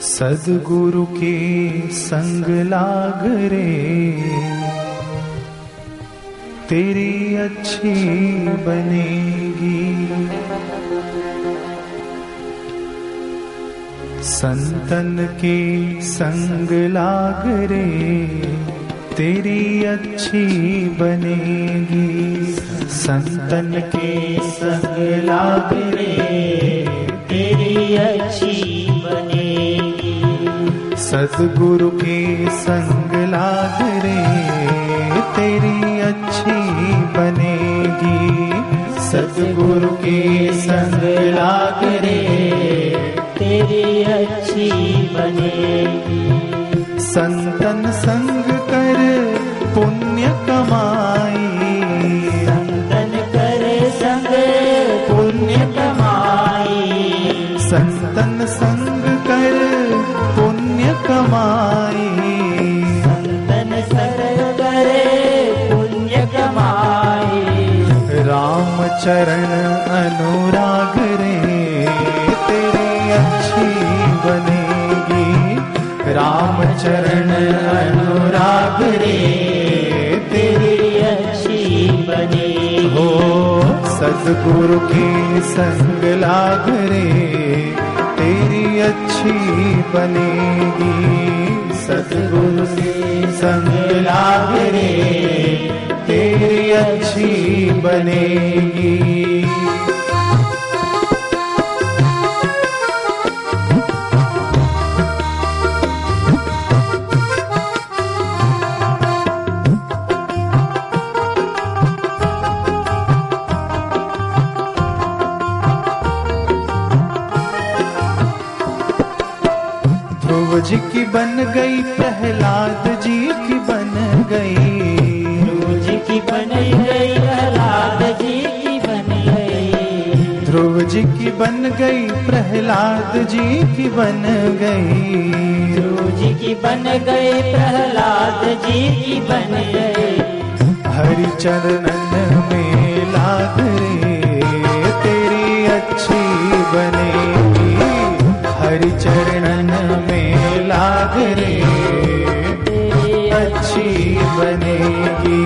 सदगुरु के संग लाग रे। तेरी अच्छी बनेगी। संतन के संग लाग रे। तेरी अच्छी बनेगी। संतन के संग लाग रे। सदगुरु के संग लाग रे, तेरी अच्छी बनेगी। सदगुरु के संग लाग रे, तेरी अच्छी बनेगी। संतन संग कर, पुण्य कमाई चरण अनुराग रे, तेरी अच्छी बनेगी। राम चरण अनुराग रे, तेरी अच्छी बनेगी। हो, सदगुरु के संग लाग रे, तेरी अच्छी बनेगी। सदगुरु के संग लाग रे। तेरी अच्छी बनेगी। ध्रुव जी की बन गई प्रहलाद जी की बन गई। जी की बन गई प्रहलाद जी की बन गई। जी की बन गई प्रहलाद जी की बन गई। हरि चरणन में लाग रे तेरी अच्छी बनेगी हरि चरणन में लाग रे अच्छी बनेगी।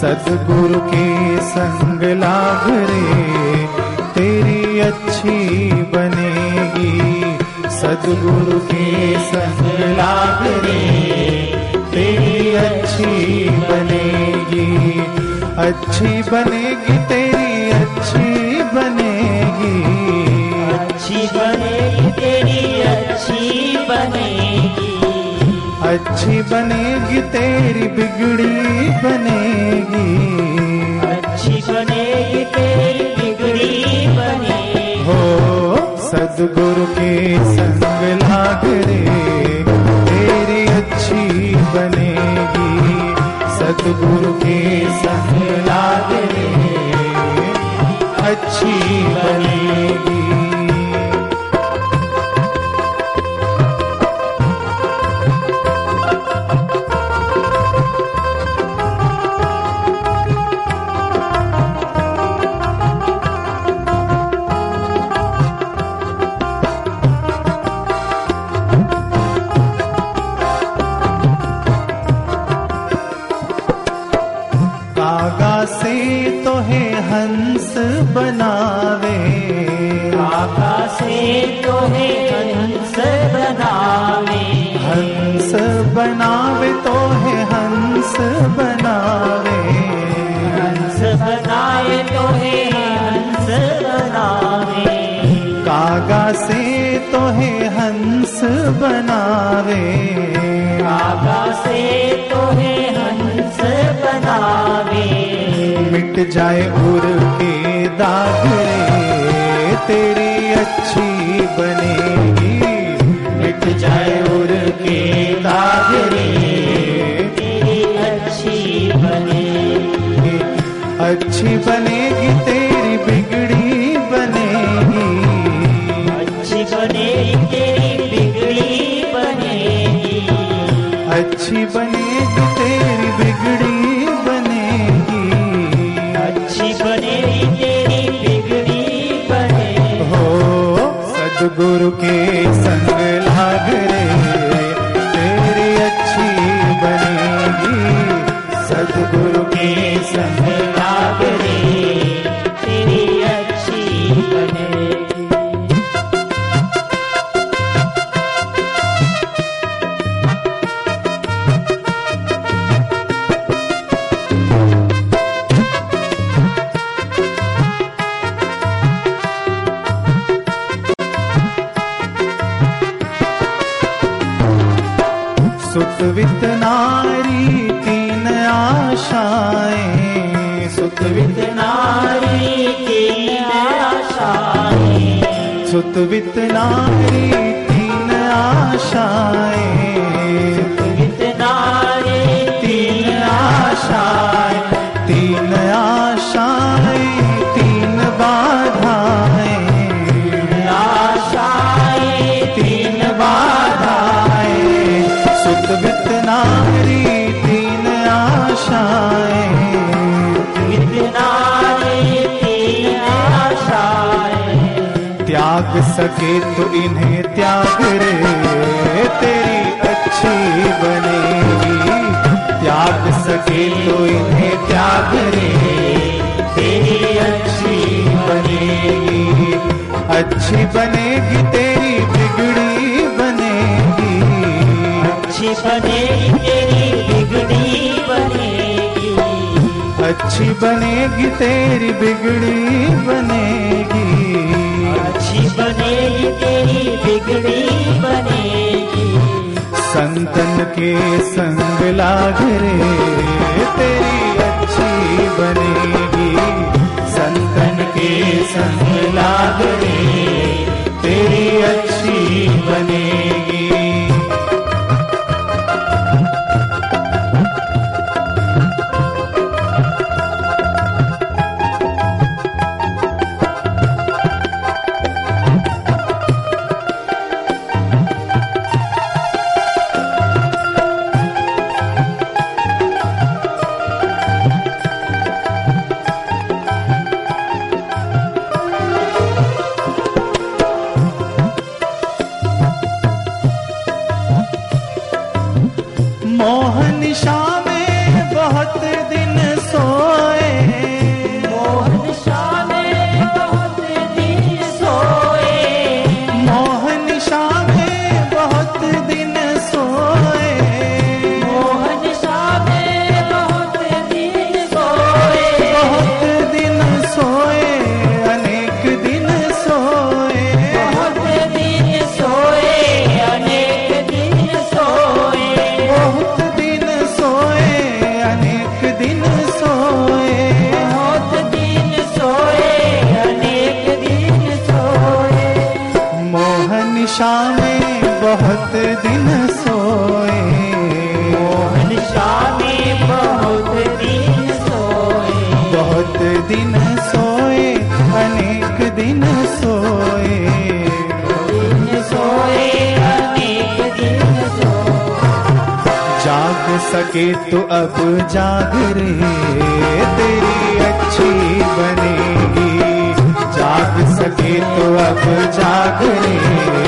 सदगुरु के संग लाग रे सदगुरु के संग लाग रे तेरी अच्छी बनेगी। अच्छी बनेगी तेरी अच्छी बनेगी। अच्छी बनेगी तेरी अच्छी बनेगी। अच्छी बनेगी तेरी बिगड़ी बनेगी। अच्छी बनेगी तेरी बिगड़ी बनेगी। सदगुरु के संग लाग रे, तेरी अच्छी बनेगी। सदगुरु के संग लाग रे, अच्छी बनेगी। बनावे। काका से तो है हंस बनावे। मिट जाए उर के दाग तेरी सुतवित नारी तीन आशाएँ। सुतवित नारी की आशाएँ। सुतवित नारी तीन आशाएँ। सके तो इन्हें त्याग रे तेरी अच्छी बनेगी। त्याग सके तो इन्हें त्याग रे तेरी अच्छी बनेगी। अच्छी बनेगी तेरी बिगड़ी बनेगी। अच्छी बनेगी तेरी बिगड़ी बनेगी। अच्छी बनेगी तेरी बिगड़ी बनेगी। अच्छी बनेगी तेरी बिगड़ी बनेगी संतन के संग लाग रे, तेरी अच्छी बनेगी। संतन के संग लाग रे, तेरी अच्छी बनेगी। शाह में बहुत दिन सोए। मोहन शाह में बहुत दिन सोए। बहुत दिन सोए अनेक दिन सोए। दिन सोए अनेक दिन सोए। जाग सके तो अब जाग रे तेरी अच्छी बनेगी। जाग सके तो अब जाग रे।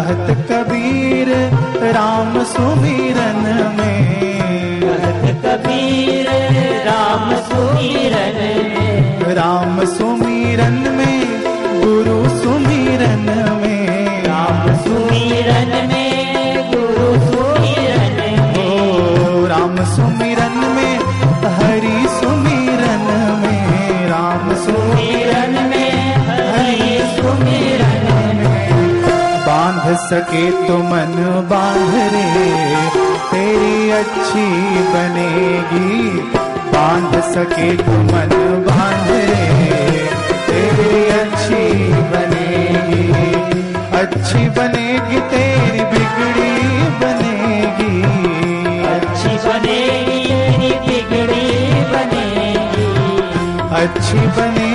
कहत कबीर राम सुमिरन में। कहत कबीर राम सुमिरन में। राम सुमिरन में गुरु सुमिरन में। राम सुमिरन में सके तो मन बांधरे तेरी अच्छी बनेगी। बाँध सके तो मन बांधरे तेरी अच्छी बनेगी। अच्छी बनेगी तेरी बिगड़ी बनेगी। अच्छी बनेगी तेरी बिगड़ी बनेगी। अच्छी बनेगी